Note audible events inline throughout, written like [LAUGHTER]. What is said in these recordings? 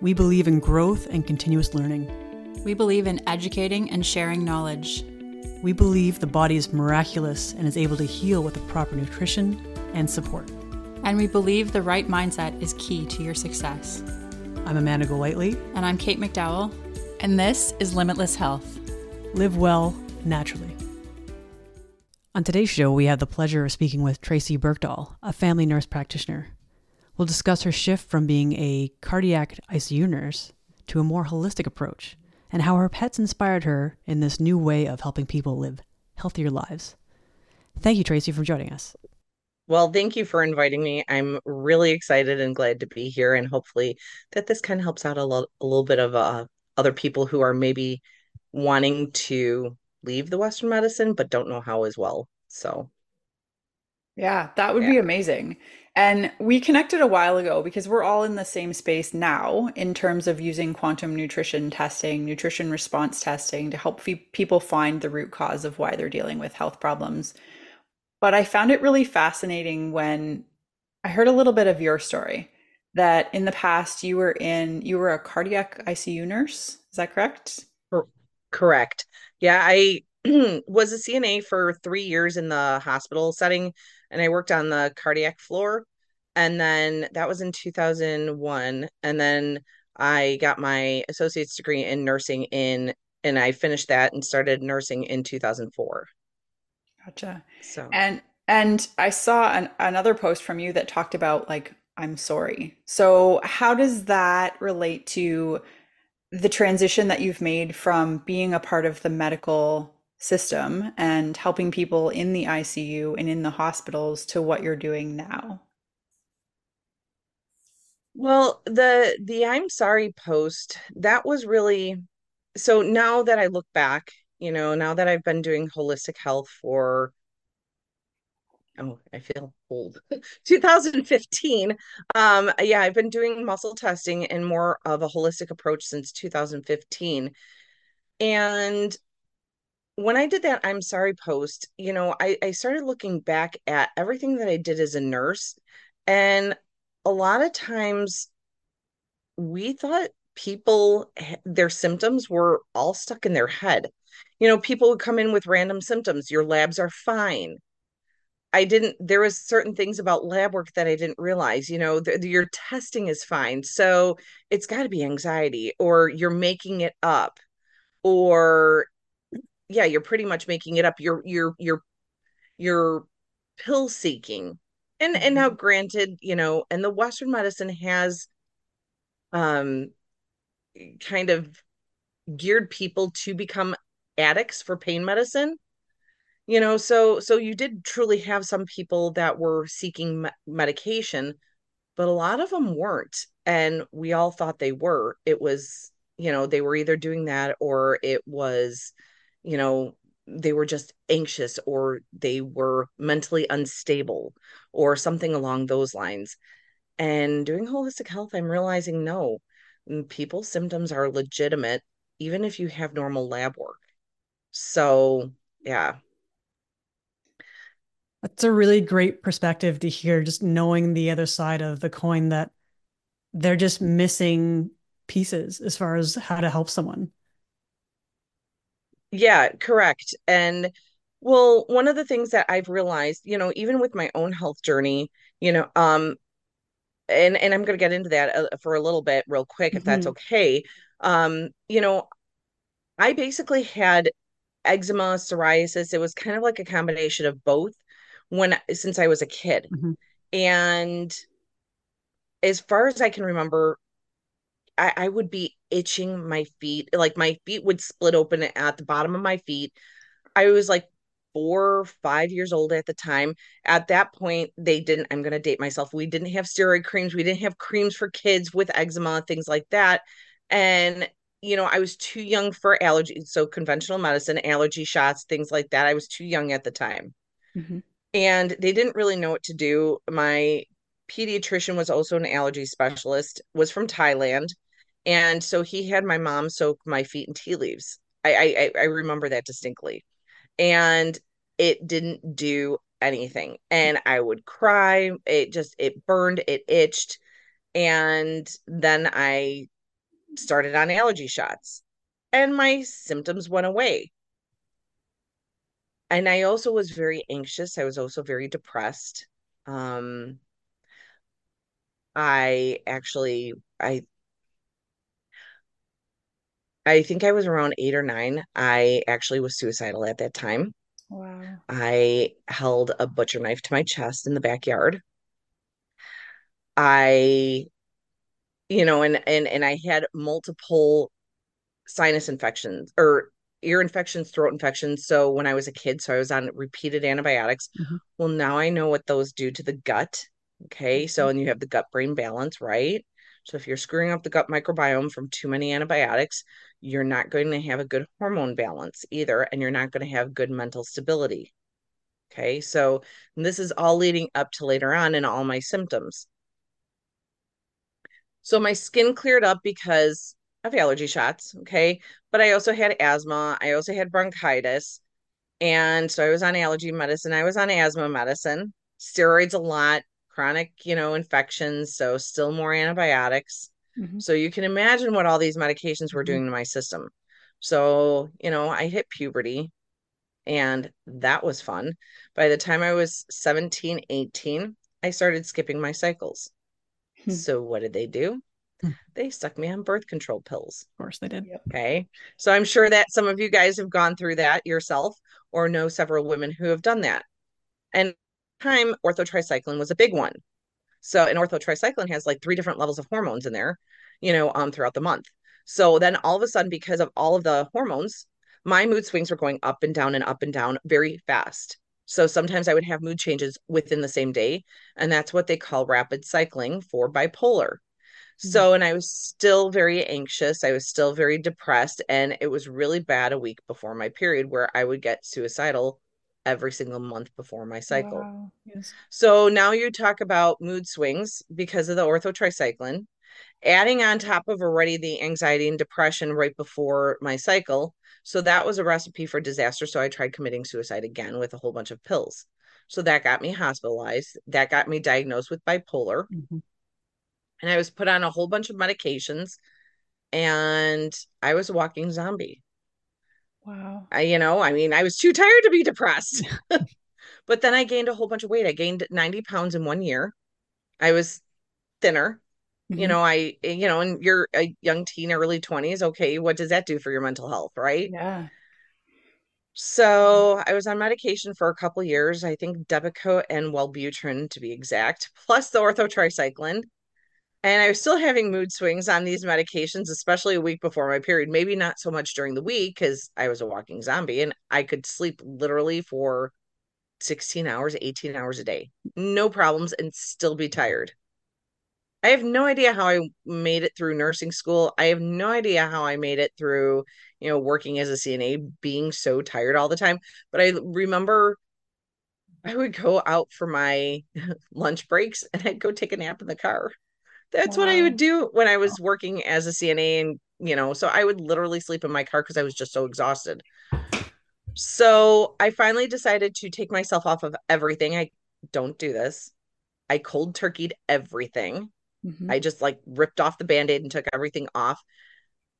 We believe in growth and continuous learning. We believe in educating and sharing knowledge. We believe the body is miraculous and is able to heal with the proper nutrition and support. And we believe the right mindset is key to your success. I'm Amanda Golightly. And I'm Kate McDowell. And this is Limitless Health. Live well naturally. On today's show, we have the pleasure of speaking with Tracy Burkdoll, a family nurse practitioner. We'll discuss her shift from being a cardiac ICU nurse to a more holistic approach and how her pets inspired her in this new way of helping people live healthier lives. Thank you, Tracy, for joining us. Well, thank you for inviting me. I'm really excited and glad to be here, and hopefully that this kind of helps out a, lo- a little bit of uh, other people who are maybe wanting to leave the Western medicine but don't know how as well. So, yeah, that would yeah. be amazing. And we connected a while ago because we're all in the same space now in terms of using quantum nutrition testing, nutrition response testing to help people find the root cause of why they're dealing with health problems. But I found it really fascinating when I heard a little bit of your story that in the past you were in you were a cardiac ICU nurse. Is that correct? Correct. Yeah, I [CLEARS THROAT] was a CNA for 3 years in the hospital setting and I worked on the cardiac floor. And then that was in 2001. And then I got my associate's degree in nursing in, and I finished that and started nursing in 2004. Gotcha. So, and, and I saw an, another post from you that talked about like, I'm sorry. So, how does that relate to the transition that you've made from being a part of the medical system and helping people in the ICU and in the hospitals to what you're doing now? Well, the the I'm sorry post, that was really so now that I look back, you know, now that I've been doing holistic health for oh, I feel old. [LAUGHS] 2015. Um yeah, I've been doing muscle testing and more of a holistic approach since 2015. And when I did that I'm sorry post, you know, I, I started looking back at everything that I did as a nurse. And a lot of times we thought people, eh, their symptoms were all stuck in their head. You know, people would come in with random symptoms. Your labs are fine. I didn't, there was certain things about lab work that I didn't realize, you know, the, the, your testing is fine. So it's got to be anxiety or you're making it up or yeah, you're pretty much making it up. You're you're you're you're pill seeking. And and now mm-hmm. granted, you know, and the Western medicine has um kind of geared people to become addicts for pain medicine you know so so you did truly have some people that were seeking me- medication but a lot of them weren't and we all thought they were it was you know they were either doing that or it was you know, they were just anxious or they were mentally unstable or something along those lines. And doing holistic health, I'm realizing no, mm, people's symptoms are legitimate, even if you have normal lab work. So, yeah. That's a really great perspective to hear, just knowing the other side of the coin that they're just missing pieces as far as how to help someone. Yeah, correct. And well, one of the things that I've realized, you know, even with my own health journey, you know, um, and and I'm going to get into that uh, for a little bit real quick if that's mm-hmm. okay. Um, you know, I basically had eczema, psoriasis. It was kind of like a combination of both when since I was a kid. Mm-hmm. And as far as I can remember, I, I would be itching my feet. Like my feet would split open at the bottom of my feet. I was like four, five years old at the time. At that point, they didn't, I'm going to date myself. We didn't have steroid creams. We didn't have creams for kids with eczema, things like that. And, you know, I was too young for allergy. So conventional medicine, allergy shots, things like that. I was too young at the time. Mm-hmm. And they didn't really know what to do. My pediatrician was also an allergy specialist, was from Thailand and so he had my mom soak my feet in tea leaves. I, I I remember that distinctly. And it didn't do anything. And I would cry. It just it burned, it itched. And then I started on allergy shots and my symptoms went away. And I also was very anxious. I was also very depressed. Um, I actually I I think I was around eight or nine. I actually was suicidal at that time. Wow. I held a butcher knife to my chest in the backyard. I, you know, and and and I had multiple sinus infections or ear infections, throat infections. So when I was a kid, so I was on repeated antibiotics. Mhm. Well, now I know what those do to the gut. Okay. So, and you have the gut brain balance, right? So if you're screwing up the gut microbiome from too many antibiotics, you're not going to have a good hormone balance either, and you're not going to have good mental stability. Okay. So this is all leading up to later on in all my symptoms. So my skin cleared up because of allergy shots. Okay. But I also had asthma. I also had bronchitis. And so I was on allergy medicine. I was on asthma medicine, steroids a lot, chronic, you know, infections. So still more antibiotics. Mhm. So you can imagine what all these medications were doing to my system. So, you know, I hit puberty and that was fun. By the time I was 17, 18, I started skipping my cycles. Hmm. So what did they do? Hmm. They stuck me on birth control pills. Of course they did. Okay. So I'm sure that some of you guys have gone through that yourself or know several women who have done that. And time Ortho Tri-Cyclen was a big one. So an Ortho Tri-Cyclen has like three different levels of hormones in there, you know, um throughout the month. So then all of a sudden, because of all of the hormones, my mood swings were going up and down and up and down very fast. So sometimes I would have mood changes within the same day. And that's what they call rapid cycling for bipolar. So, and I was still very anxious. I was still very depressed. And it was really bad a week before my period where I would get suicidal every single month before my cycle. Wow. Yes. So now you talk about mood swings because of the Ortho Tri-Cyclen, adding on top of already the anxiety and depression right before my cycle. So that was a recipe for disaster. So I tried committing suicide again with a whole bunch of pills. So that got me hospitalized. That got me diagnosed with bipolar. Mhm. And I was put on a whole bunch of medications and I was a walking zombie. Wow. I, you know, I mean, I was too tired to be depressed. [LAUGHS] [LAUGHS] but then I gained a whole bunch of weight. I gained 90 pounds in one year. I was thinner. You Mhm. know, I, you know, and you're a young teen, early 20s. Okay, what does that do for your mental health, right? Yeah. So I was on medication for a couple years. I think Depakote and Wellbutrin to be exact, plus the Ortho Tri-Cyclen. And I was still having mood swings on these medications, especially a week before my period. Maybe not so much during the week because I was a walking zombie and I could sleep literally for 16 hours, 18 hours a day. No problems and still be tired. I have no idea how I made it through nursing school. I have no idea how I made it through, you know, working as a CNA, being so tired all the time. But I remember I would go out for my [LAUGHS] lunch breaks and I'd go take a nap in the car. That's what I would do when I was working as a CNA. And, you know, so I would literally sleep in my car because I was just so exhausted. So I finally decided to take myself off of everything. I don't do this. I cold turkeyed everything. Mhm. I just like ripped off the band-aid and took everything off.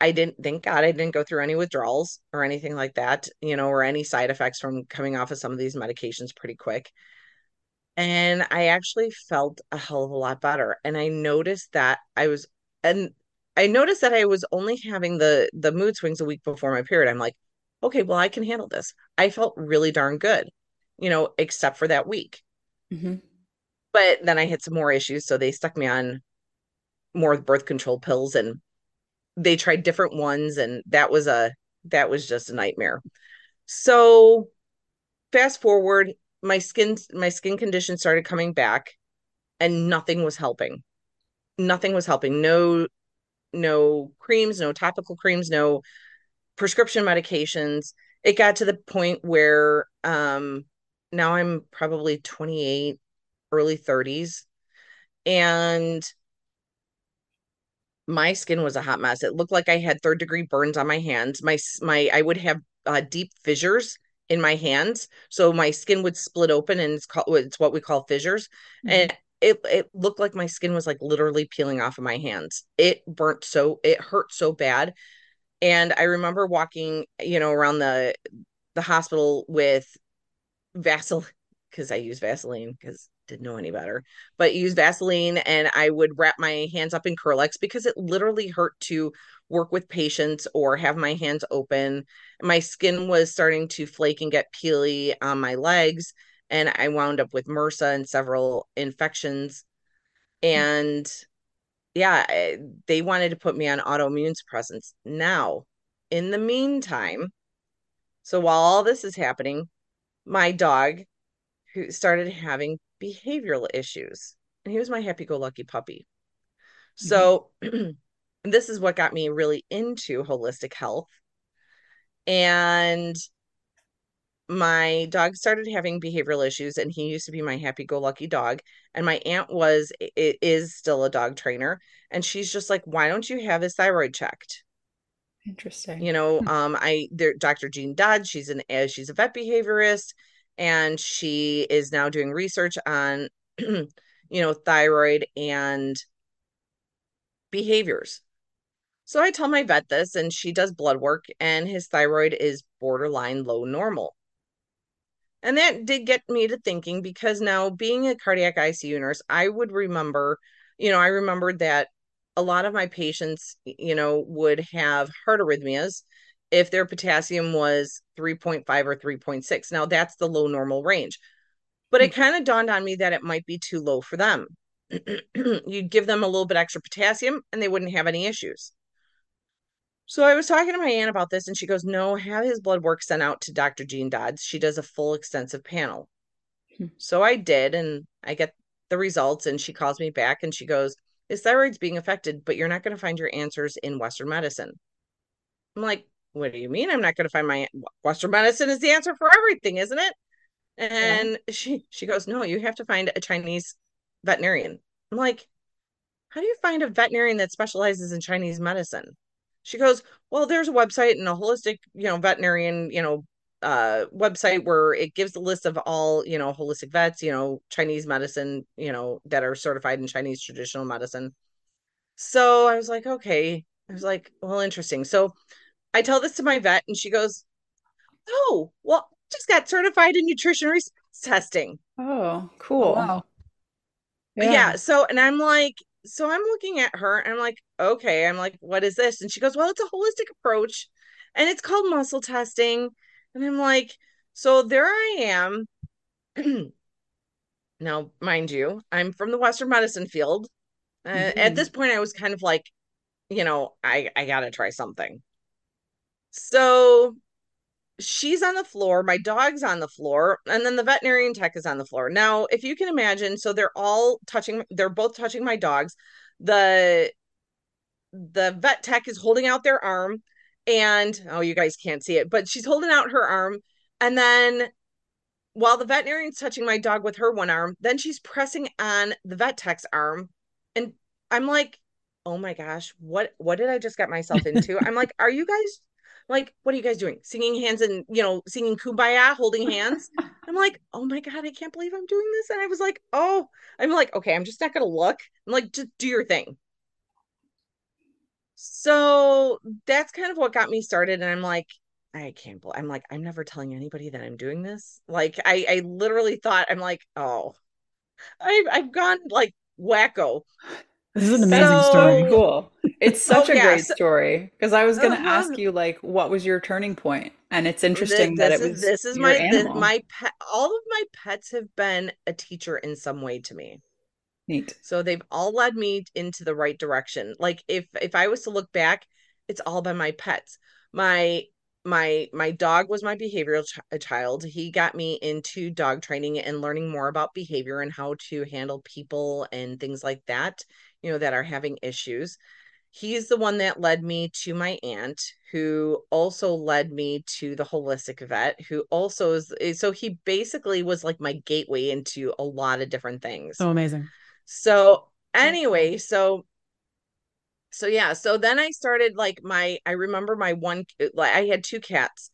I didn't, thank God, I didn't go through any withdrawals or anything like that, you know, or any side effects from coming off of some of these medications pretty quick. And I actually felt a hell of a lot better. And I noticed that I was, and I noticed that I was only having the the mood swings a week before my period. I'm like, okay, well, I can handle this. I felt really darn good, you know, except for that week. Mhm. But then I had some more issues, so they stuck me on more birth control pills and they tried different ones and that was a that was just a nightmare. So fast forward, my skin my skin condition started coming back and nothing was helping. Nothing was helping. No no creams, no topical creams, no prescription medications. It got to the point where um now I'm probably 28, early 30s and my skin was a hot mess. It looked like I had third degree burns on my hands. My my I would have uh, deep fissures in my hands, so my skin would split open, and it's called it's what we call fissures. Mhm. And it it looked like my skin was like literally peeling off of my hands. It burnt so it hurt so bad. And I remember walking, you know, around the the hospital with Vaseline because I use Vaseline because didn't know any better, but use Vaseline and I would wrap my hands up in Kerlix because it literally hurt to work with patients or have my hands open. My skin was starting to flake and get peely on my legs and I wound up with MRSA and several infections. And yeah, they wanted to put me on autoimmune suppressants. Now, in the meantime, so while all this is happening, my dog who started having behavioral issues, and he was my happy go lucky puppy. So, mm-hmm. [CLEARS THROAT] this is what got me really into holistic health. And my dog started having behavioral issues and he used to be my happy go lucky dog and my aunt was it is still a dog trainer and she's just like why don't you have his thyroid checked interesting you know hmm. um i there dr jean dodd she's an she's a vet behaviorist and she is now doing research on [CLEARS THROAT] you know thyroid and behaviors. So i tell my vet this and she does blood work and his thyroid is borderline low normal. And that did get me to thinking because now being a cardiac ICU nurse, I would remember, you know, I remembered that a lot of my patients, you know, would have heart arrhythmias if their potassium was 3.5 or 3.6. Now that's the low normal range. But it hmm. kind of dawned on me that it might be too low for them. [CLEARS THROAT] You'd give them a little bit extra potassium and they wouldn't have any issues. So I was talking to my aunt about this, and she goes, No, have his blood work sent out to Dr. Jean Dodds. She does a full extensive panel. Hmm. So I did, and I get the results, and she calls me back and she goes, His thyroid's being affected, but you're not going to find your answers in Western medicine. I'm like, What do you mean I'm not going to find my Western medicine is the answer for everything, isn't it? And yeah. she she goes, No, you have to find a Chinese veterinarian. I'm like, How do you find a veterinarian that specializes in Chinese medicine? she goes, Well, there's a website and a holistic, you know, veterinarian, you know, uh website where it gives a list of all, you know, holistic vets, you know, Chinese medicine, you know, that are certified in Chinese traditional medicine. So I was like, okay. I was like, well, interesting. So I tell this to my vet and she goes, Oh, well, just got certified in nutrition response testing. Oh, cool. Oh, wow. Yeah. yeah. So, and I'm like, so I'm looking at her and I'm like, okay. I'm like, what is this? And she goes, well, it's a holistic approach and it's called muscle testing. And I'm like, so there I am. [CLEARS THROAT] now, mind you, I'm from the Western medicine field. Uh, mm-hmm. At this point, I was kind of like, you know, I, I got to try something. So she's on the floor, my dog's on the floor, and then the veterinarian tech is on the floor. Now, if you can imagine, so they're all touching, they're both touching my dogs. The the vet tech is holding out their arm, and oh, you guys can't see it, but she's holding out her arm, and then while the veterinarian's touching my dog with her one arm, then she's pressing on the vet tech's arm, and I'm like, oh my gosh, what what did I just get myself into? [LAUGHS] I'm like, are you guys like, what are you guys doing? Singing hands and, you know, singing kumbaya, holding hands. [LAUGHS] I'm like, oh my God, I can't believe I'm doing this. And I was like, oh, I'm like, okay, I'm just not going to look. I'm like, just do your thing. So that's kind of what got me started. And I'm like, I can't believe I'm like, I'm never telling anybody that I'm doing this. Like, I, I literally thought, I'm like, oh, I've, I've gone like wacko. This is an amazing so story. Cool. It's such oh, a yeah. great story because I was going to uh-huh. ask you like what was your turning point and it's interesting this, that it was this is my this, my pet all of my pets have been a teacher in some way to me. Neat. So they've all led me into the right direction. Like if if I was to look back, it's all been my pets. My my my dog was my behavioral ch- child. He got me into dog training and learning more about behavior and how to handle people and things like that you know, that are having issues. He's the one that led me to my aunt, who also led me to the holistic vet, who also is eh, so he basically was like my gateway into a lot of different things. So amazing. So anyway, so so yeah, so then I started like my I remember my one like I had two cats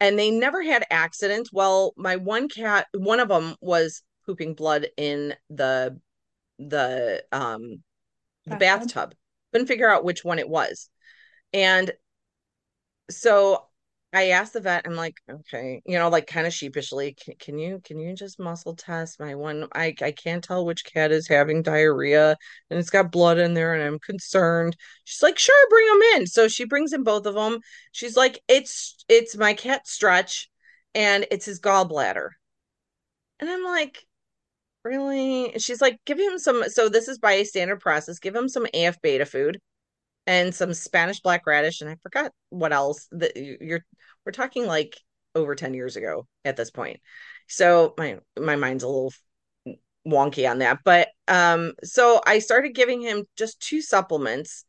and they never had accidents. Well, my one cat, one of them was pooping blood in the the um the bathtub. bathtub. Couldn't figure out which one it was. And so I asked the vet, I'm like, okay, you know, like kind of sheepishly, can, can, you can you just muscle test my one? I I can't tell which cat is having diarrhea and it's got blood in there and I'm concerned. She's like, sure, bring them in. So she brings in both of them. She's like, it's it's my cat Stretch and it's his gallbladder. And I'm like, really? she's like, give him some. So this is by a standard process. Give him some A-F Betafood and some Spanish black radish, and I forgot what else. That you're we're talking like over 10 years ago at this point. So my my mind's a little wonky on that. But um so I started giving him just two supplements,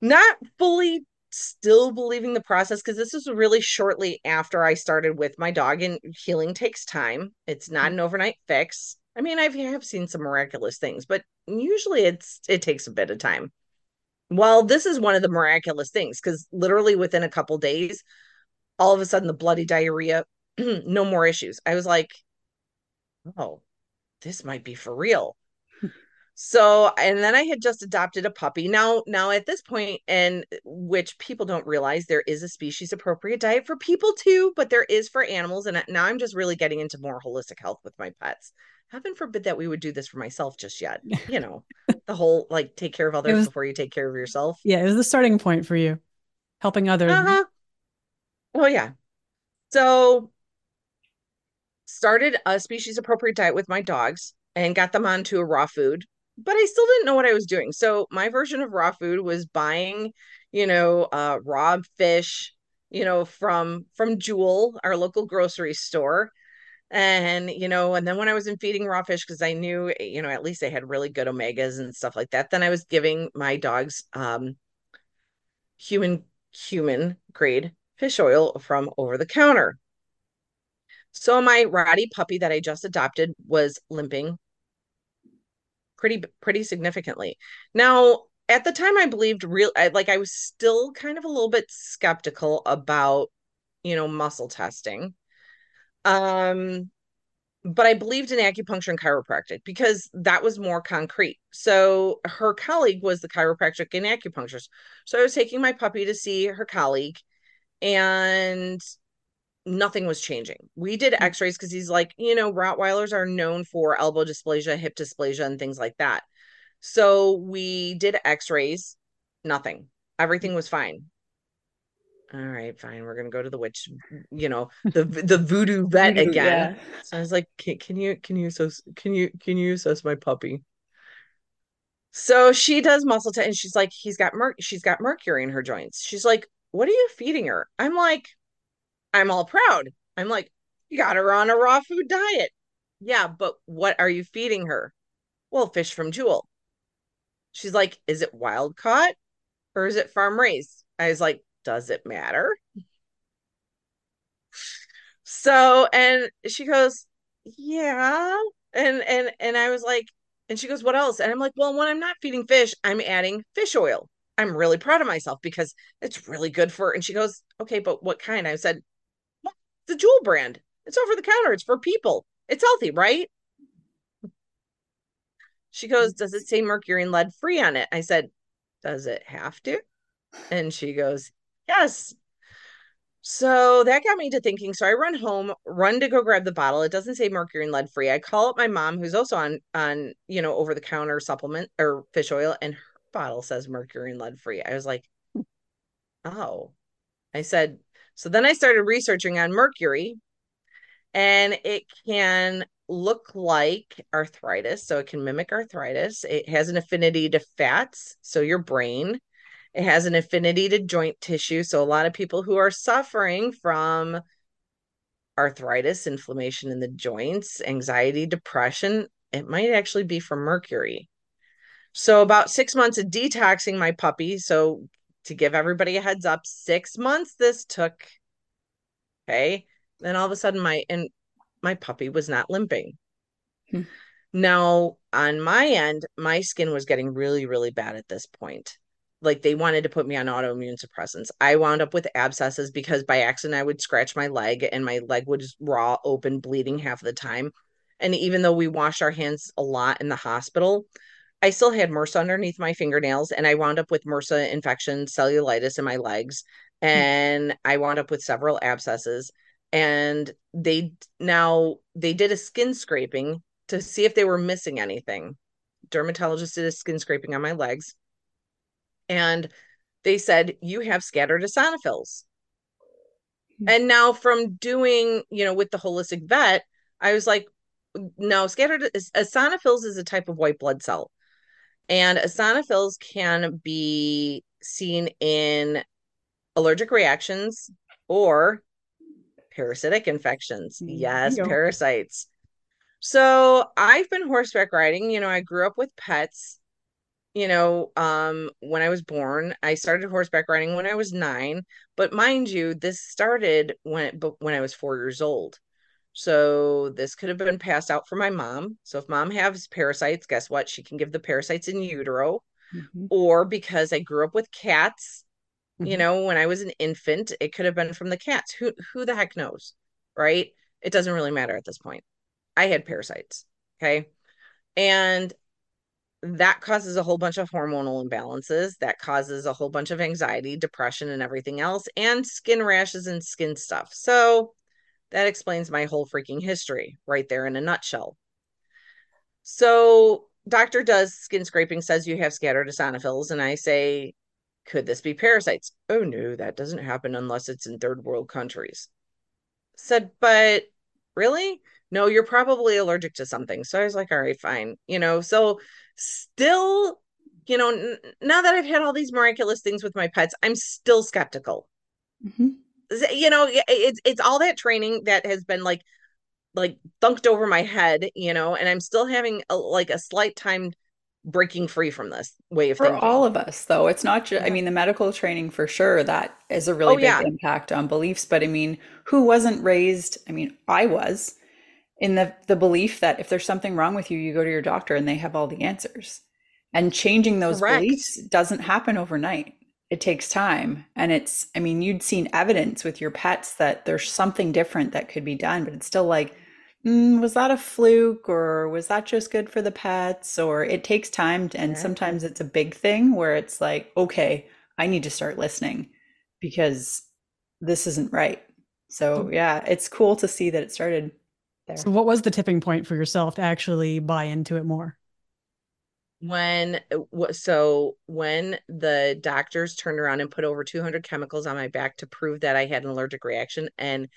not fully still believing the process because this is really shortly after I started with my dog, and healing takes time. It's not an overnight fix. I mean, I've have seen some miraculous things, but usually it's it takes a bit of time. Well, this is one of the miraculous things because literally within a couple days, all of a sudden the bloody diarrhea, [CLEARS THROAT] no more issues. I was like, oh, this might be for real. So, and then I had just adopted a puppy. Now, now at this point, and which people don't realize, there is a species appropriate diet for people too, but there is for animals. And now I'm just really getting into more holistic health with my pets heaven forbid that we would do this for myself just yet. [LAUGHS] You know, the whole like take care of others was, before you take care of yourself. Yeah, it was the starting point for you, helping others. Uh-huh. Oh yeah. So started a species appropriate diet with my dogs and got them onto a raw food, but I still didn't know what I was doing. So my version of raw food was buying, you know, uh, raw fish, you know, from from Jewel, our local grocery store and you know and then when i was in feeding raw fish because i knew eh, you know at least they had really good omegas and stuff like that then i was giving my dogs um human human grade fish oil from over the counter so my Rottie puppy that i just adopted was limping pretty pretty significantly now at the time i believed real I, like i was still kind of a little bit skeptical about you know muscle testing um, but I believed in acupuncture and chiropractic because that was more concrete. So her colleague was the chiropractic and acupuncturist. So I was taking my puppy to see her colleague and nothing was changing. We did hmm. x-rays because he's like, you know, Rottweilers are known for elbow dysplasia, hip dysplasia, and things like that. So we did x-rays, nothing. Everything was fine all right, fine. We're gonna go to the witch, you know, the the voodoo [LAUGHS] vet voodoo, again. Yeah. So I was like, can, can you can you so can you can you assess my puppy? So she does muscle test, and she's like, he's got mer- she's got mercury in her joints. She's like, what are you feeding her? I'm like, I'm all proud. I'm like, you got her on a raw food diet. Yeah, but what are you feeding her? Well, fish from Jewel. She's like, is it wild caught or is it farm raised? I was like, does it matter? So, and she goes, yeah. And, and, and I was like, and she goes, what else? And I'm like, well, when I'm not feeding fish, I'm adding fish oil. I'm really proud of myself because it's really good for, and she goes, okay, but what kind? I said, the Jewel brand. It's over the counter. It's for people. It's healthy, right? She goes, mm-hmm. Does it say mercury and lead free on it? I said, Does it have to? And she goes, Yes. So that got me to thinking. So I run home, run to go grab the bottle. It doesn't say mercury and lead free. I call up my mom, who's also on on you know over the counter supplement or fish oil, and her bottle says mercury and lead free. I was like, oh. I said. So then I started researching on mercury, and it can look like arthritis. So it can mimic arthritis. It has an affinity to fats, so your brain. It has an affinity to joint tissue. So, a lot of people who are suffering from arthritis, inflammation in the joints, anxiety, depression, it might actually be from mercury. So, about six months of detoxing my puppy. So, to give everybody a heads up, six months this took. Okay. Then all of a sudden, my and my puppy was not limping. Hmm. Now, on my end, my skin was getting really, really bad at this point like they wanted to put me on autoimmune suppressants. I wound up with abscesses because by accident I would scratch my leg and my leg would just raw open bleeding half of the time. And even though we washed our hands a lot in the hospital, I still had MRSA underneath my fingernails and I wound up with MRSA infection, cellulitis in my legs, hmm. and I wound up with several abscesses. And they now they did a skin scraping to see if they were missing anything. Dermatologist did a skin scraping on my legs. And they said, You have scattered eosinophils. Hmm. And now from doing, you know, with the holistic vet, I was like, no, scattered eosinophils is a type of white blood cell. And eosinophils can be seen in allergic reactions or parasitic infections. Mm, yes, parasites. So I've been horseback riding. You know, I grew up with pets. You know, um, when I was born, I started horseback riding when I was nine. But mind you, this started when when I was four years old. So this could have been passed out from my mom. So if mom has parasites, guess what? She can give the parasites in utero. Mm-hmm. Or because I grew up with cats, mm-hmm. you know, when I was an infant, it could have been from the cats. Who who the heck knows? Right? It doesn't really matter at this point. I had parasites. Okay. And that causes a whole bunch of hormonal imbalances. That causes a whole bunch of anxiety, depression, and everything else, and skin rashes and skin stuff. So that explains my whole freaking history right there in a nutshell. So, doctor does skin scraping, says you have scattered eosinophils, and I say, could this be parasites? Oh no, that doesn't happen unless it's in third world countries. Said, but really? No, you're probably allergic to something. So I was like, all right, fine. You know, so still, you know, n- now that I've had all these miraculous things with my pets, I'm still skeptical. Mm-hmm you know it's it's all that training that has been like like thunked over my head you know and i'm still having a, like a slight time breaking free from this way of for thinking. all of us though it's not just i mean the medical training for sure that is a really oh, big yeah. impact on beliefs but i mean who wasn't raised i mean i was in the the belief that if there's something wrong with you you go to your doctor and they have all the answers and changing those Correct. beliefs doesn't happen overnight it takes time. And it's i mean you'd seen evidence with your pets that there's something different that could be done but it's still like mm, was that a fluke or was that just good for the pets? Or it takes time to, and yeah. sometimes it's a big thing where it's like okay i need to start listening because this isn't right. So yeah it's cool to see that it started there. so what was the tipping point for yourself to actually buy into it more when uh, so when the doctors turned around and put over 200 chemicals on my back to prove that I had an allergic reaction and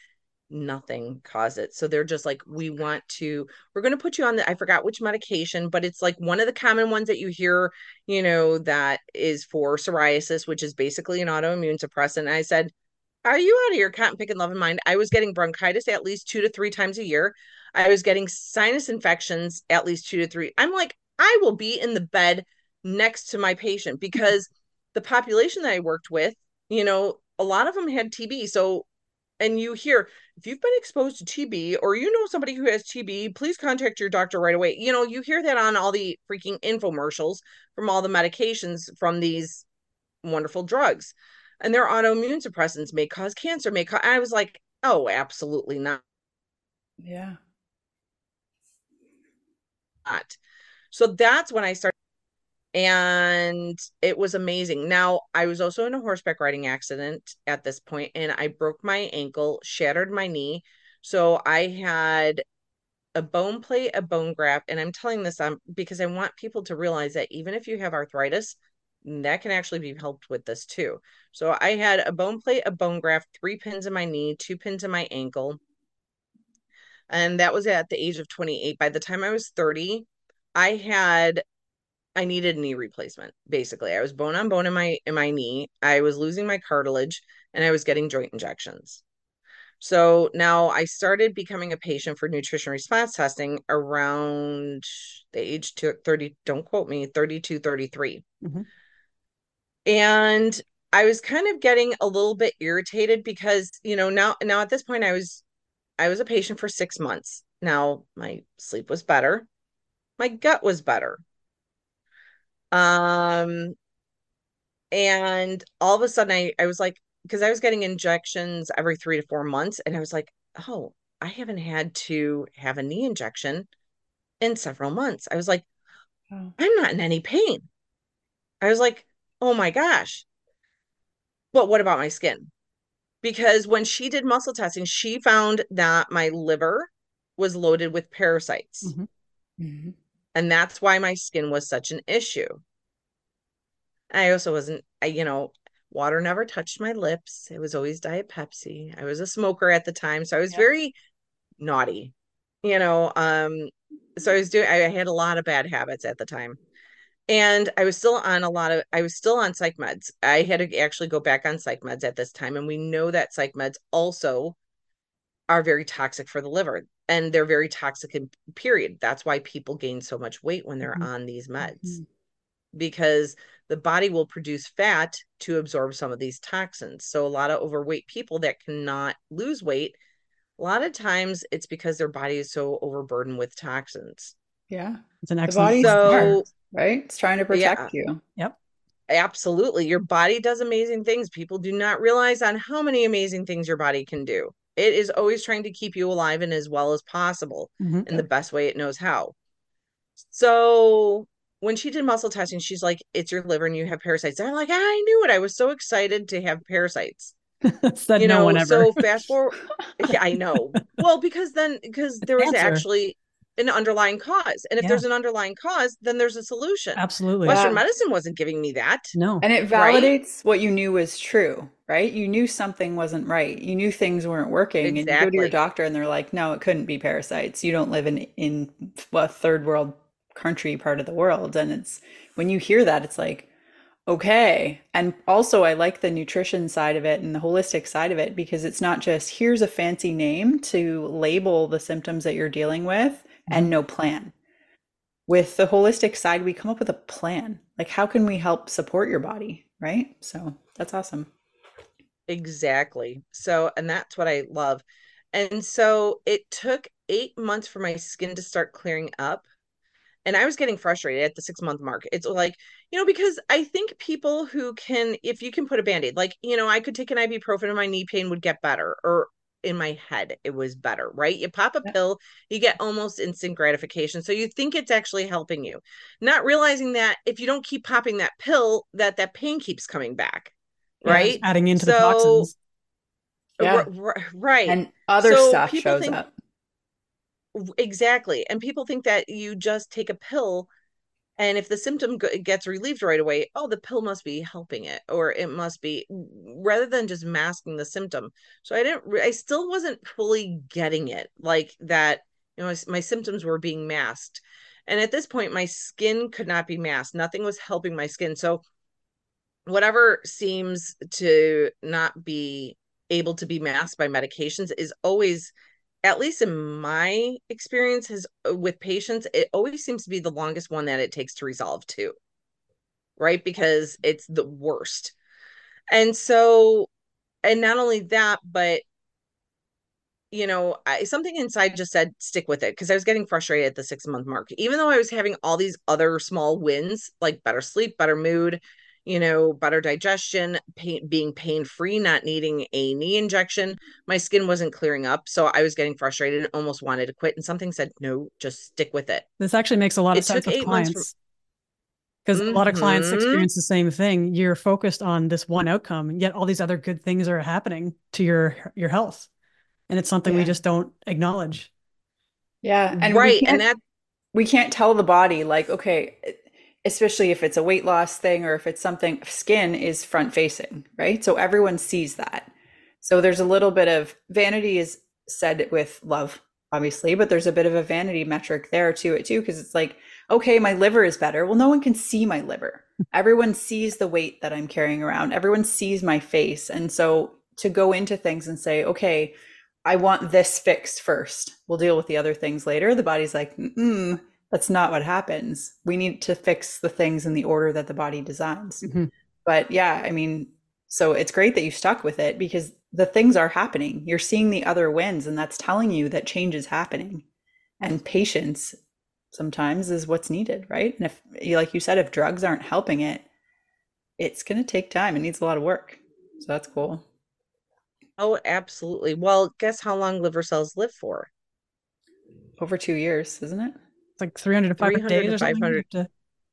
nothing caused it. So they're just like, we want to, we're going to put you on the, I forgot which medication, but it's like one of the common ones that you hear, you know, that is for psoriasis, which is basically an autoimmune suppressant. And I said, Are you out of your cotton picking love and mind? I was getting bronchitis at least two to three times a year. I was getting sinus infections at least two to three. I'm like, I will be in the bed next to my patient because [LAUGHS] the population that I worked with, you know, a lot of them had TB. So, and you hear if you've been exposed to TB or you know somebody who has TB, please contact your doctor right away. You know, you hear that on all the freaking infomercials from all the medications from these wonderful drugs. And their autoimmune suppressants may cause cancer, may cause. I was like, oh, absolutely not. Yeah. Not. So that's when I started and it was amazing. Now, I was also in a horseback riding accident at this point and I broke my ankle, shattered my knee. So I had a bone plate, a bone graft, and I'm telling this um, because I want people to realize that even if you have arthritis, that can actually be helped with this too. So I had a bone plate, a bone graft, three pins in my knee, two pins in my ankle. And that was at the age of 28. By the time I was 30, I had I needed knee replacement basically. I was bone on bone in my in my knee. I was losing my cartilage and I was getting joint injections. So now I started becoming a patient for nutrition response testing around the age to 30, don't quote me, 32, 33. Mm-hmm. And I was kind of getting a little bit irritated because, you know, now now at this point I was I was a patient for 6 months. Now my sleep was better my gut was better. Um, and all of a sudden I, I was like, because I was getting injections every three to four months, and I was like, oh, I haven't had to have a knee injection in several months. I was like, oh. I'm not in any pain. I was like, oh my gosh. But what about my skin? Because when she did muscle testing, she found that my liver was loaded with parasites. Mm-hmm. Mm-hmm. And that's why my skin was such an issue. I also wasn't, I, you know, water never touched my lips. It was always Diet Pepsi. I was a smoker at the time. So I was yeah. very naughty, you know. Um, so I was doing, I had a lot of bad habits at the time. And I was still on a lot of, I was still on psych meds. I had to actually go back on psych meds at this time. And we know that psych meds also are very toxic for the liver and they're very toxic in period. That's why people gain so much weight when they're mm-hmm. on these meds mm-hmm. because the body will produce fat to absorb some of these toxins. So a lot of overweight people that cannot lose weight, a lot of times it's because their body is so overburdened with toxins. Yeah. It's an excellent so, right? It's trying to protect yeah, you. Yep. Absolutely. Your body does amazing things. People do not realize on how many amazing things your body can do. It is always trying to keep you alive and as well as possible mm-hmm. in the best way it knows how. So when she did muscle testing, she's like, "It's your liver and you have parasites." And I'm like, "I knew it. I was so excited to have parasites." [LAUGHS] Said you know, no so fast [LAUGHS] forward. yeah, I know. Well, because then because there was Answer. actually an underlying cause. And if yeah. there's an underlying cause, then there's a solution. Absolutely. Western yeah. medicine wasn't giving me that. No. And it validates right? what you knew was true, right? You knew something wasn't right. You knew things weren't working. Exactly. And you go to your doctor and they're like, no, it couldn't be parasites. You don't live in, in a third world country part of the world. And it's when you hear that, it's like, okay. And also, I like the nutrition side of it and the holistic side of it because it's not just here's a fancy name to label the symptoms that you're dealing with and mm-hmm. no plan. With the holistic side, we come up with a plan. Like, how can we help support your body? Right. So that's awesome. Exactly. So, and that's what I love. And so it took eight months for my skin to start clearing up. And I was getting frustrated at the six month mark. It's like, you know, because I think people who can, if you can put a band aid, like, you know, I could take an ibuprofen and my knee pain would get better, or in my head it was better, right? You pop a pill, you get almost instant gratification. So you think it's actually helping you, not realizing that if you don't keep popping that pill, that that pain keeps coming back, right? Adding into so, the toxins. Yeah. R- r- right. And other so stuff shows think, up. Exactly. And people think that you just take a pill and if the symptom gets relieved right away oh the pill must be helping it or it must be rather than just masking the symptom. So i didn't i still wasn't fully getting it like that you know my, symptoms were being masked. And at this point my skin could not be masked. Nothing was helping my skin. So whatever seems to not be able to be masked by medications is always at least in my experience has uh, with patients it always seems to be the longest one that it takes to resolve too right? Because it's the worst. And so and not only that but you know I, something inside just said stick with it because i was getting frustrated at the six month mark. Even though i was having all these other small wins like better sleep better mood you know, better digestion, pain, being pain free, not needing a knee injection. My skin wasn't clearing up. So I was getting frustrated and almost wanted to quit. And something said, no, just stick with it. This actually makes a lot of it sense with clients. Because mm-hmm. a lot of clients mm-hmm. experience the same thing. You're focused on this one outcome, yet all these other good things are happening to your your health, and it's something yeah. we just don't acknowledge. Yeah, and right, and that we can't tell the body like, okay, especially if it's a weight loss thing or if it's something skin is front facing right? So everyone sees that. So there's a little bit of vanity is said with love obviously but there's a bit of a vanity metric there to it too because it's like okay my liver is better. Well no one can see my liver. [LAUGHS] Everyone sees the weight that i'm carrying around. Everyone sees my face. And so to go into things and say okay i want this fixed first. We'll deal with the other things later. The body's like mm that's not what happens. We need to fix the things in the order that the body designs. Mm-hmm. But yeah, I mean, so it's great that you stuck with it because the things are happening. You're seeing the other wins, and that's telling you that change is happening. And patience sometimes is what's needed, right? And if, like you said, if drugs aren't helping it, it's going to take time. It needs a lot of work. So that's cool. Oh, absolutely. Well, guess how long liver cells live for? Over two years, isn't it? It's like 300 to 500 days or something. 500 to,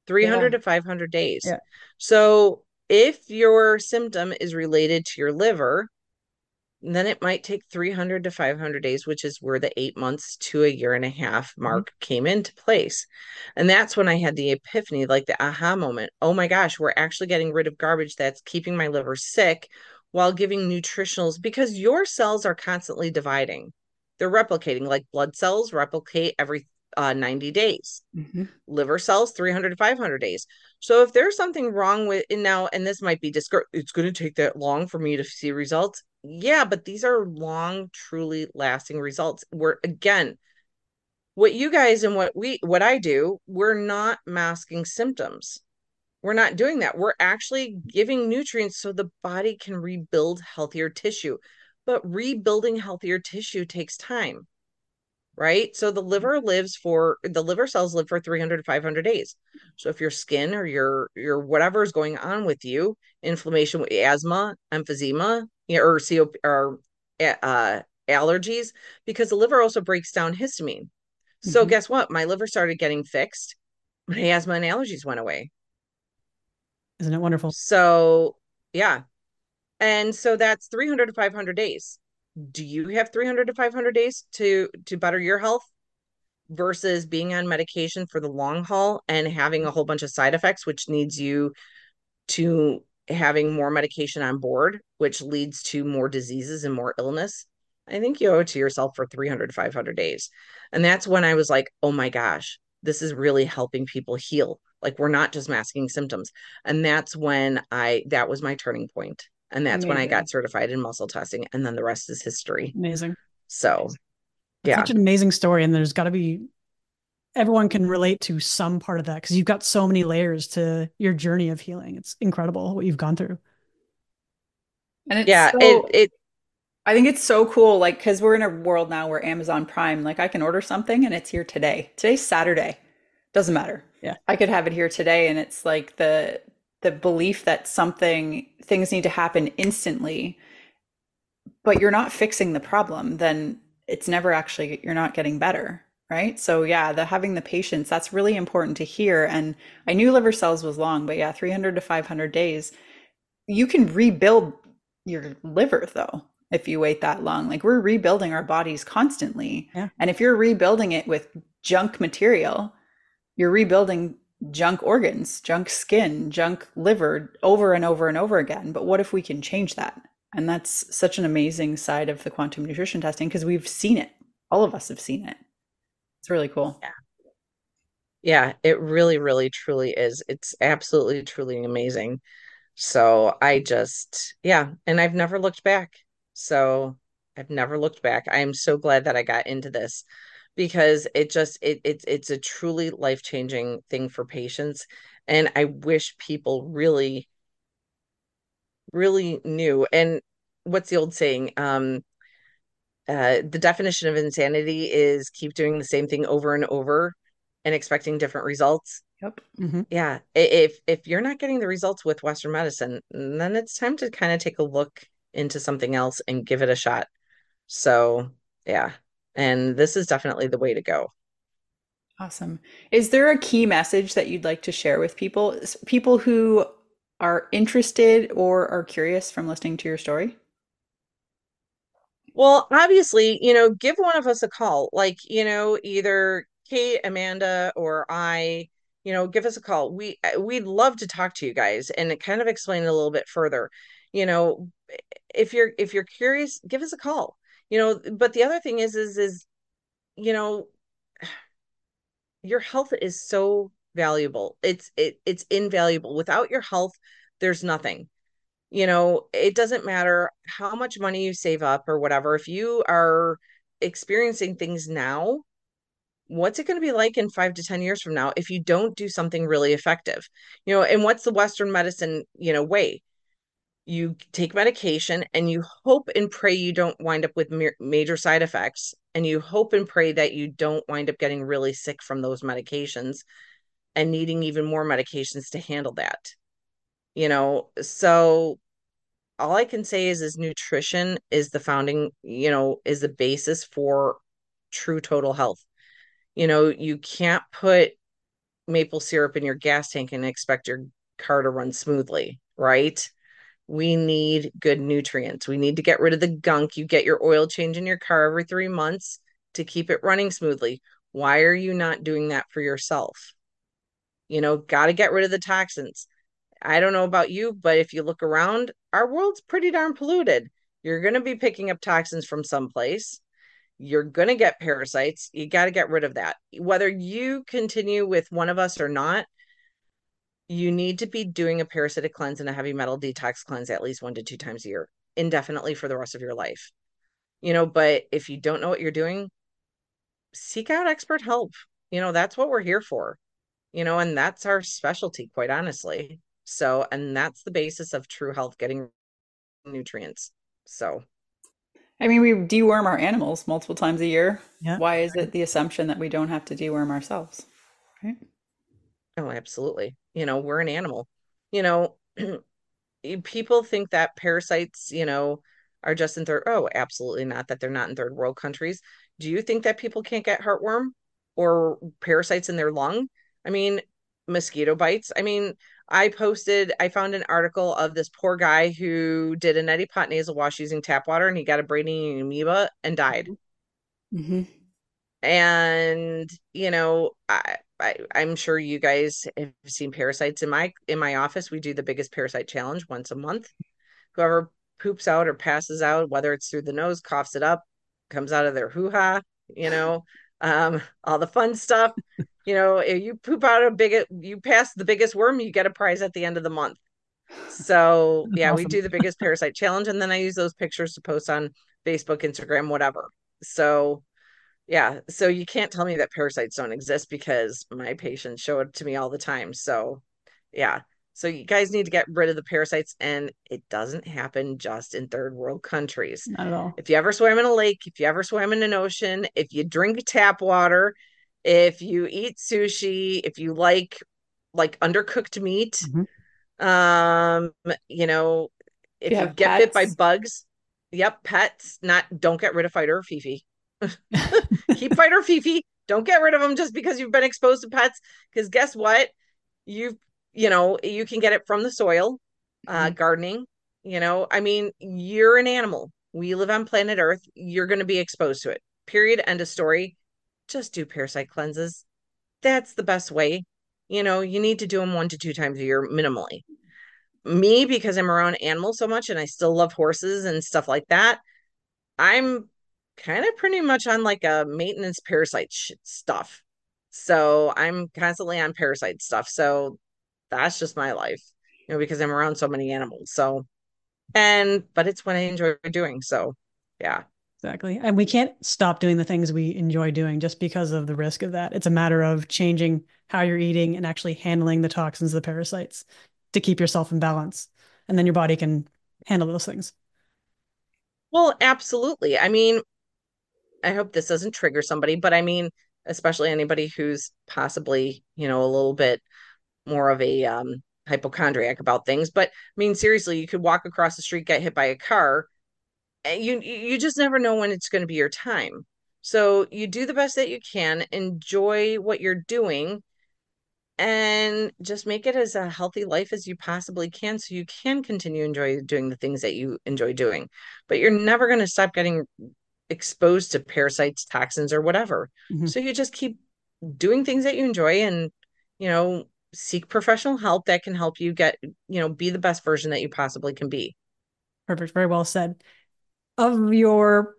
300 yeah. to 500 days. Yeah. So if your symptom is related to your liver, then it might take 300 to 500 days, which is where the eight months to a year and a half mm-hmm. mark mm-hmm. came into place. And that's when I had the epiphany, like the aha moment. Oh my gosh, we're actually getting rid of garbage that's keeping my liver sick while giving nutritionals because your cells are constantly dividing. They're replicating, like blood cells replicate every uh, 90 days. Mm-hmm. Liver cells, 300 to 500 days. So if there's something wrong with and now, and this might be discouraged, it's going to take that long for me to see results. Yeah, but these are long, truly lasting results. Where again, what you guys and what we, what I do, we're not masking symptoms. We're not doing that. We're actually giving nutrients so the body can rebuild healthier tissue. But rebuilding healthier tissue takes time right? So the liver lives for the liver cells live for 300 to 500 days. So if your skin or your your whatever is going on with you, inflammation, asthma, emphysema, or COP or uh, allergies, because the liver also breaks down histamine. So mm-hmm. guess what? My liver started getting fixed. My asthma and allergies went away. Isn't it wonderful? So yeah. And so that's 300 to 500 days do you have 300 to 500 days to to better your health versus being on medication for the long haul and having a whole bunch of side effects which needs you to having more medication on board which leads to more diseases and more illness? I think you owe it to yourself for 300 to 500 days. And that's when i was like oh my gosh this is really helping people heal. Like we're not just masking symptoms. And that's when i that was my turning point and that's Amazing. when I got certified in muscle testing. And then the rest is history. Amazing. So, yeah. Such an amazing story. And there's got to be, everyone can relate to some part of that because you've got so many layers to your journey of healing. It's incredible what you've gone through. And it's yeah, so, it, it, I think it's so cool. Like, cause we're in a world now where Amazon Prime, like I can order something and it's here today. Today's Saturday. Doesn't matter. Yeah. I could have it here today. And it's like the, the belief that something things need to happen instantly but you're not fixing the problem then it's never actually you're not getting better right? So yeah the having the patience that's really important to hear. And i knew liver cells was long but yeah 300 to 500 days you can rebuild your liver though if you wait that long. Like we're rebuilding our bodies constantly. Yeah. and if you're rebuilding it with junk material you're rebuilding junk organs, junk skin, junk liver over and over and over again. But what if we can change that? And that's such an amazing side of the quantum nutrition testing because we've seen it. All of us have seen it. It's really cool. Yeah. Yeah, it really, really, truly is. It's absolutely, truly amazing. So I just, yeah, and I've never looked back. So I've never looked back. I am so glad that I got into this because it just it, it it's a truly life-changing thing for patients and i wish people really really knew and what's the old saying um uh the definition of insanity is keep doing the same thing over and over and expecting different results. Yep mm-hmm. yeah if if you're not getting the results with western medicine then it's time to kind of take a look into something else and give it a shot. So yeah and this is definitely the way to go. Awesome. Is there a key message that you'd like to share with people, people who are interested or are curious from listening to your story? Well, obviously, you know, give one of us a call. Like, you know, either Kate, Amanda, or I, you know, give us a call. We uh, we'd love to talk to you guys and kind of explain it a little bit further. You know, if you're if you're curious, give us a call you know but the other thing is is is you know your health is so valuable. It's it it's invaluable. Without your health there's nothing. You know it doesn't matter how much money you save up or whatever. If you are experiencing things now what's it going to be like in 5 to 10 years from now if you don't do something really effective? You know and what's the western medicine you know way you take medication and you hope and pray you don't wind up with major side effects and you hope and pray that you don't wind up getting really sick from those medications and needing even more medications to handle that you know so all I can say is is nutrition is the founding, you know, is the basis for true total health. You know, you can't put maple syrup in your gas tank and expect your car to run smoothly, right? We need good nutrients. We need to get rid of the gunk. You get your oil change in your car every three months to keep it running smoothly. Why are you not doing that for yourself? You know, got to get rid of the toxins. I don't know about you, but if you look around, our world's pretty darn polluted. You're going to be picking up toxins from someplace. You're going to get parasites. You got to get rid of that. Whether you continue with one of us or not, you need to be doing a parasitic cleanse and a heavy metal detox cleanse at least one to two times a year, indefinitely for the rest of your life. You know, but if you don't know what you're doing, seek out expert help. You know, that's what we're here for. You know, and that's our specialty, quite honestly. So, and that's the basis of true health getting nutrients. So, I mean, we deworm our animals multiple times a year. Yeah. Why is it the assumption that we don't have to deworm ourselves? Right? Oh, absolutely. You know, we're an animal. You know, [CLEARS THROAT] people think that parasites, you know, are just in third. Oh, absolutely not. That they're not in third world countries. Do you think that people can't get heartworm or parasites in their lung? I mean, mosquito bites. I mean, I posted, I found an article of this poor guy who did a neti pot nasal wash using tap water and he got a brain amoeba and died. Mm-hmm. And, you know, I, I, I'm sure you guys have seen parasites in my in my office. We do the biggest parasite challenge once a month. Whoever poops out or passes out, whether it's through the nose, coughs it up, comes out of their hoo ha, you know, [LAUGHS] um, all the fun stuff. You know, if you poop out a big, you pass the biggest worm, you get a prize at the end of the month. So [LAUGHS] yeah, we do the biggest parasite challenge, and then I use those pictures to post on Facebook, Instagram, whatever. So yeah, so you can't tell me that parasites don't exist because my patients show it to me all the time. So yeah. So you guys need to get rid of the parasites and it doesn't happen just in third world countries. Not at all. If you ever swim in a lake, if you ever swim in an ocean, if you drink tap water, if you eat sushi, if you like like undercooked meat, Mhm. um, you know, If you you get bit by bugs, yep, pets, not don't get rid of Fido or Fifi. Keep Fido Fifi. Don't get rid of them just because you've been exposed to pets. Because guess what? You you know you can get it from the soil, uh, Mhm. gardening. You know, I mean, you're an animal. We live on planet Earth. You're going to be exposed to it. Period. End of story. Just do parasite cleanses. That's the best way. You know, you need to do them one to two times a year minimally. Me, because I'm around animals so much and I still love horses and stuff like that, I'm kind of pretty much on like a maintenance parasite sh- stuff. So I'm constantly on parasite stuff. So that's just my life, you know, because I'm around so many animals. So, and, but it's what I enjoy doing. So, yeah. Exactly. And we can't stop doing the things we enjoy doing just because of the risk of that. It's a matter of changing how you're eating and actually handling the toxins, the parasites to keep yourself in balance. And then your body can handle those things. Well, absolutely. I mean, I hope this doesn't trigger somebody, but I mean, especially anybody who's possibly, you know, a little bit more of a um, hypochondriac about things. But I mean, seriously, you could walk across the street, get hit by a car, and you you just never know when it's going to be your time. So you do the best that you can, enjoy what you're doing, and just make it as a healthy life as you possibly can so you can continue enjoy doing the things that you enjoy doing. But you're never going to stop getting exposed to parasites, toxins, or whatever. Mhm. So you just keep doing things that you enjoy and, you know, seek professional help that can help you get, you know, be the best version that you possibly can be. Perfect. Very well said. Of your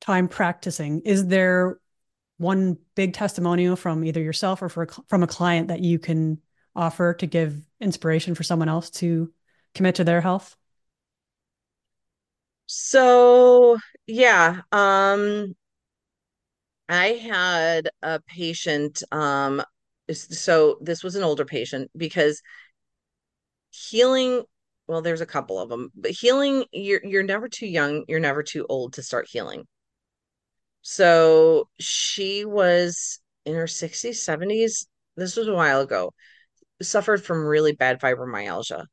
time practicing, is there one big testimonial from either yourself or for, from a client that you can offer to give inspiration for someone else to commit to their health? So, yeah, um I had a patient um so this was an older patient because healing well there's a couple of them but healing you're you're never too young you're never too old to start healing. So she was in her 60s 70s this was a while ago suffered from really bad fibromyalgia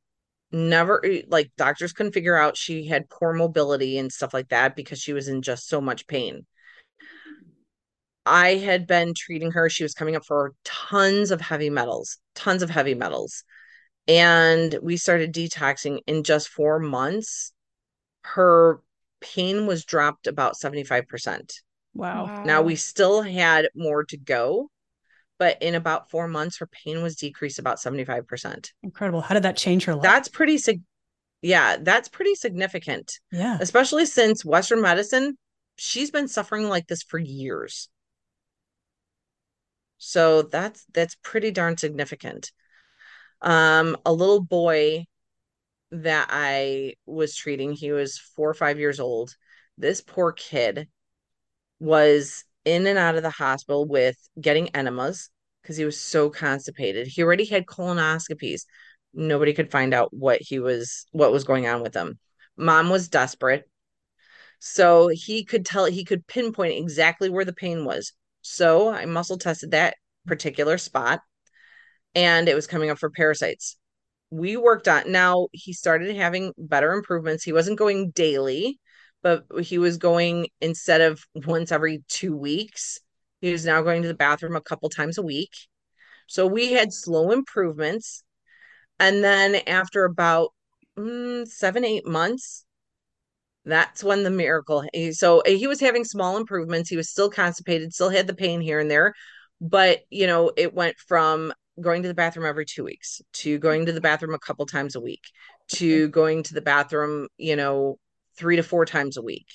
never eh, like doctors couldn't figure out she had poor mobility and stuff like that because she was in just so much pain. I had been treating her. She was coming up for tons of heavy metals, tons of heavy metals. And we started detoxing in just four months. Her pain was dropped about 75%. Wow. Wow. Now we still had more to go, but in about four months, her pain was decreased about 75%. Incredible. How did that change her life? That's pretty sig- yeah, that's pretty significant, yeah. especially since Western medicine, she's been suffering like this for years. So that's that's pretty darn significant. Um, a little boy that I was treating, he was four or five years old. This poor kid was in and out of the hospital with getting enemas because he was so constipated. He already had colonoscopies. Nobody could find out what he was what was going on with him. Mom was desperate. So he could tell he could pinpoint exactly where the pain was. So I muscle tested that particular spot and it was coming up for parasites. We worked on now he started having better improvements. He wasn't going daily, but he was going instead of once every two weeks, he was now going to the bathroom a couple times a week. So we had slow improvements. And then after about mm, seven, eight months, that's when the miracle. So he was having small improvements. He was still constipated, still had the pain here and there, but you know, it went from going to the bathroom every two weeks to going to the bathroom a couple times a week to going to the bathroom, you know, three to four times a week.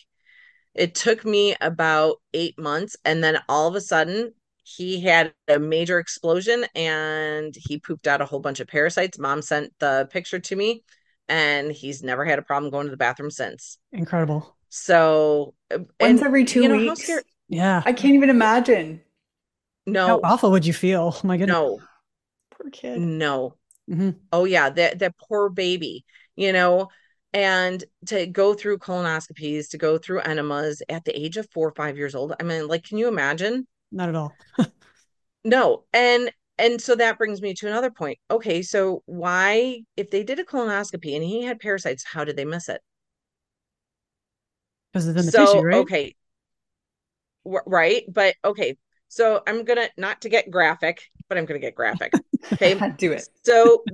It took me about eight months, and then all of a sudden, he had a major explosion and he pooped out a whole bunch of parasites. Mom sent the picture to me, and he's never had a problem going to the bathroom since. Incredible. So, Once and every two you know, weeks. scary- Yeah. I can't even imagine. No. How awful would you feel? Oh my goodness. no, Poor kid. no. hmm Oh yeah, that that poor baby, you know, and to go through colonoscopies, to go through enemas at the age of four or five years old. I mean, like, can you imagine? Not at all. No. And and so that brings me to another point. Okay, so why, if they did a colonoscopy and he had parasites, how did they miss it? Because it's in the So, tissue, right? okay, w- right? But okay, so I'm gonna not to get graphic, but I'm gonna get graphic. [LAUGHS] Okay. Do it. so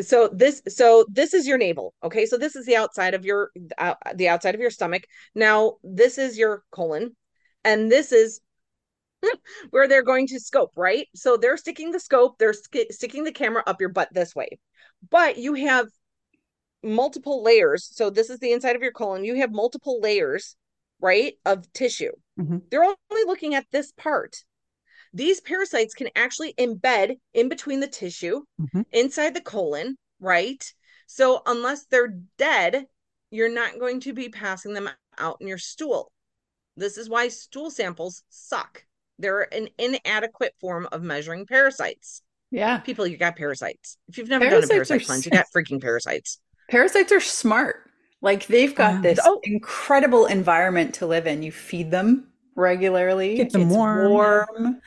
so this so this is your navel okay? So this is the outside of your uh, the outside of your stomach. Now this is your colon and this is [LAUGHS] where they're going to scope right? So they're sticking the scope they're sk- sticking the camera up your butt this way. But you have multiple layers. So this is the inside of your colon. You have multiple layers right of tissue. Mhm. they're only looking at this part these parasites can actually embed in between the tissue Mhm. inside the colon, right? So unless they're dead, you're not going to be passing them out in your stool. This is why stool samples suck. They're an inadequate form of measuring parasites. Yeah. People, you got parasites. If you've never done a parasite cleanse, you got freaking parasites. Parasites are smart. Like they've got Yeah. this Oh. incredible environment to live in. You feed them regularly. Keep them it's warm. warm.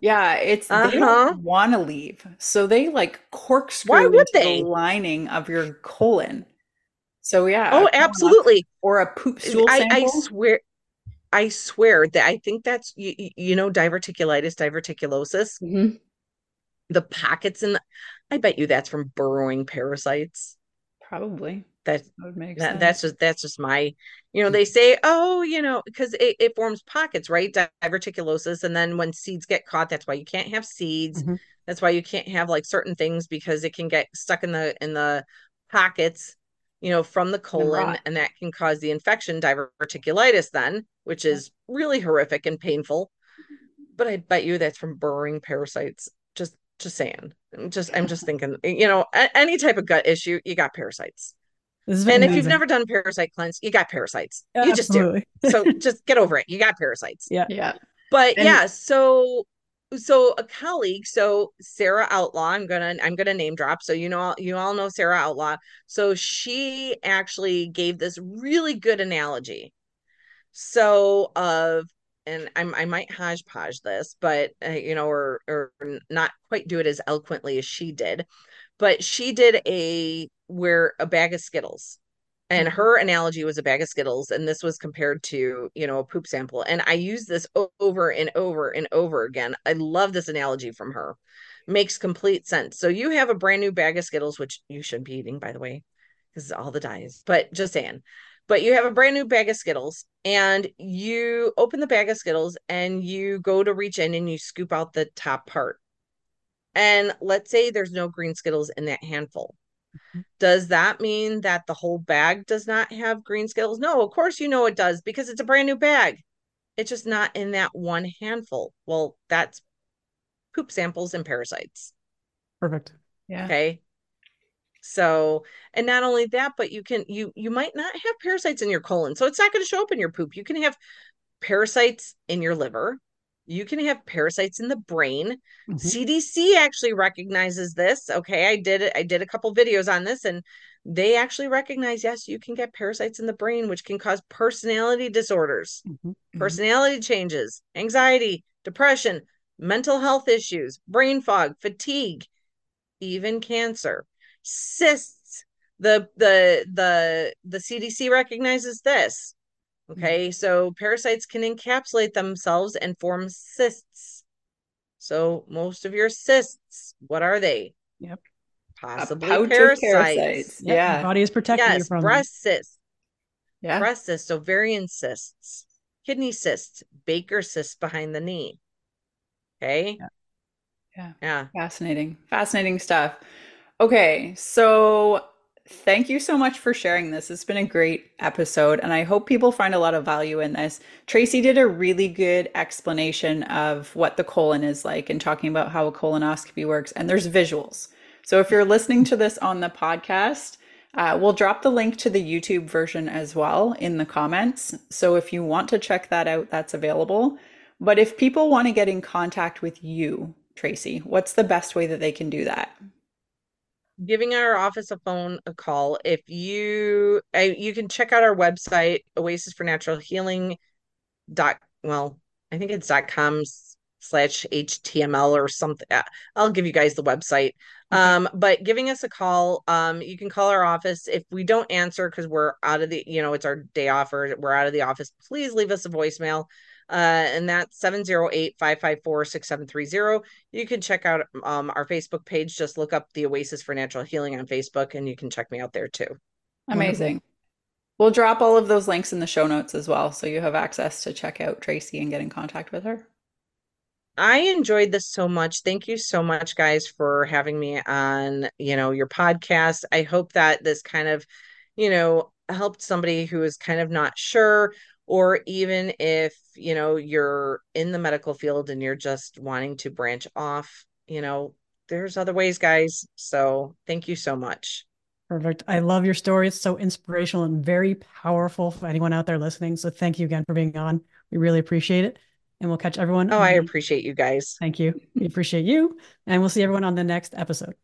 yeah, it's they Uh-huh. don't want to leave. So they like corkscrew Why would they? the lining of your colon. So yeah. Oh, a colonoscopy absolutely. Or a poop stool I, sample. I swear, I swear that I think that's you, you know diverticulitis, diverticulosis. Mhm. the pockets in the, I bet you that's from burrowing parasites. Probably. That, That that's just that's just my you know they say oh you know because it, it forms pockets right? Diverticulosis and then when seeds get caught that's why you can't have seeds. Mhm. that's why you can't have like certain things because it can get stuck in the in the pockets you know from the colon and that can cause the infection diverticulitis then which is really horrific and painful. But I bet you that's from burrowing parasites just just saying. I'm just I'm just thinking you know any type of gut issue you got parasites This has been and if you've never done parasite cleanse, you got parasites. You just do. So [LAUGHS] just get over it. You got parasites. Yeah. Yeah. But And- yeah, so so a colleague, so Sarah Outlaw, I'm gonna I'm gonna name drop. So you know you all know Sarah Outlaw. So she actually gave this really good analogy. So of and I'm I might hodgepodge this, but uh, you know, or or not quite do it as eloquently as she did. But she did a where a bag of Skittles and Mm-hmm. her analogy was a bag of Skittles, and this was compared to, you know, a poop sample. And I use this over and over and over again. I love this analogy from her. Makes complete sense. So you have a brand new bag of Skittles, which you shouldn't be eating, by the way, because all the dyes, but just saying. But you have a brand new bag of Skittles, and you open the bag of Skittles and you go to reach in and you scoop out the top part. And let's say there's no green Skittles in that handful does that mean that the whole bag does not have green Skittles? No, of course you know it does because it's a brand new bag. It's just not in that one handful. Well, that's poop samples and parasites. Perfect. Yeah. Okay. So, and not only that, but you can you you might not have parasites in your colon. So it's not going to show up in your poop. You can have parasites in your liver. You can have parasites in the brain. Mhm. CDC actually recognizes this. Okay, I did it. I did a couple videos on this and they actually recognize yes, you can get parasites in the brain which can cause personality disorders, Mhm. personality changes, anxiety, depression, mental health issues, brain fog, fatigue, even cancer. Cysts. The the the the CDC recognizes this. Mm-hmm. Okay, so parasites can encapsulate themselves and form cysts. So most of your cysts, what are they? Yep. Possibly parasites. parasites. Yep, Your Yeah. body is protecting you Yes, from breast cysts, Yeah. breast cysts, ovarian cysts, kidney cysts, Baker cysts behind the knee. Okay. Yeah. Yeah. Yeah. Fascinating. Fascinating stuff. Okay, so thank you so much for sharing this. It's been a great episode, and I hope people find a lot of value in this. Tracy did a really good explanation of what the colon is like and talking about how a colonoscopy works, and there's visuals. So if you're listening to this on the podcast, uh, we'll drop the link to the YouTube version as well in the comments. So if you want to check that out, that's available. But if people want to get in contact with you, Tracy, what's the best way that they can do that? Giving our office a phone a call. If you I, you can check out our website oasis for natural healing dot well i think it's dot com slash html or something Uh, i'll give you guys the website. Um but giving us a call um you can call our office. If we don't answer because we're out of the you know it's our day off or we're out of the office please leave us a voicemail uh, and that's 708-554-6730. You can check out um, our Facebook page. Just look up the Oasis for Natural Healing on Facebook, and you can check me out there too. Amazing. We'll drop all of those links in the show notes as well, so you have access to check out Tracy and get in contact with her. I enjoyed this so much. Thank you so much, guys, for having me on, you know, your podcast. I hope that this kind of, you know, helped somebody who is kind of not sure, or even if, you know, you're in the medical field and you're just wanting to branch off, you know, there's other ways, guys. So thank you so much. Perfect. I love your story. It's so inspirational and very powerful for anyone out there listening. So thank you again for being on. We really appreciate it. And we'll catch everyone. Oh, I appreciate you guys. Thank you. We appreciate you. And we'll see everyone on the next episode.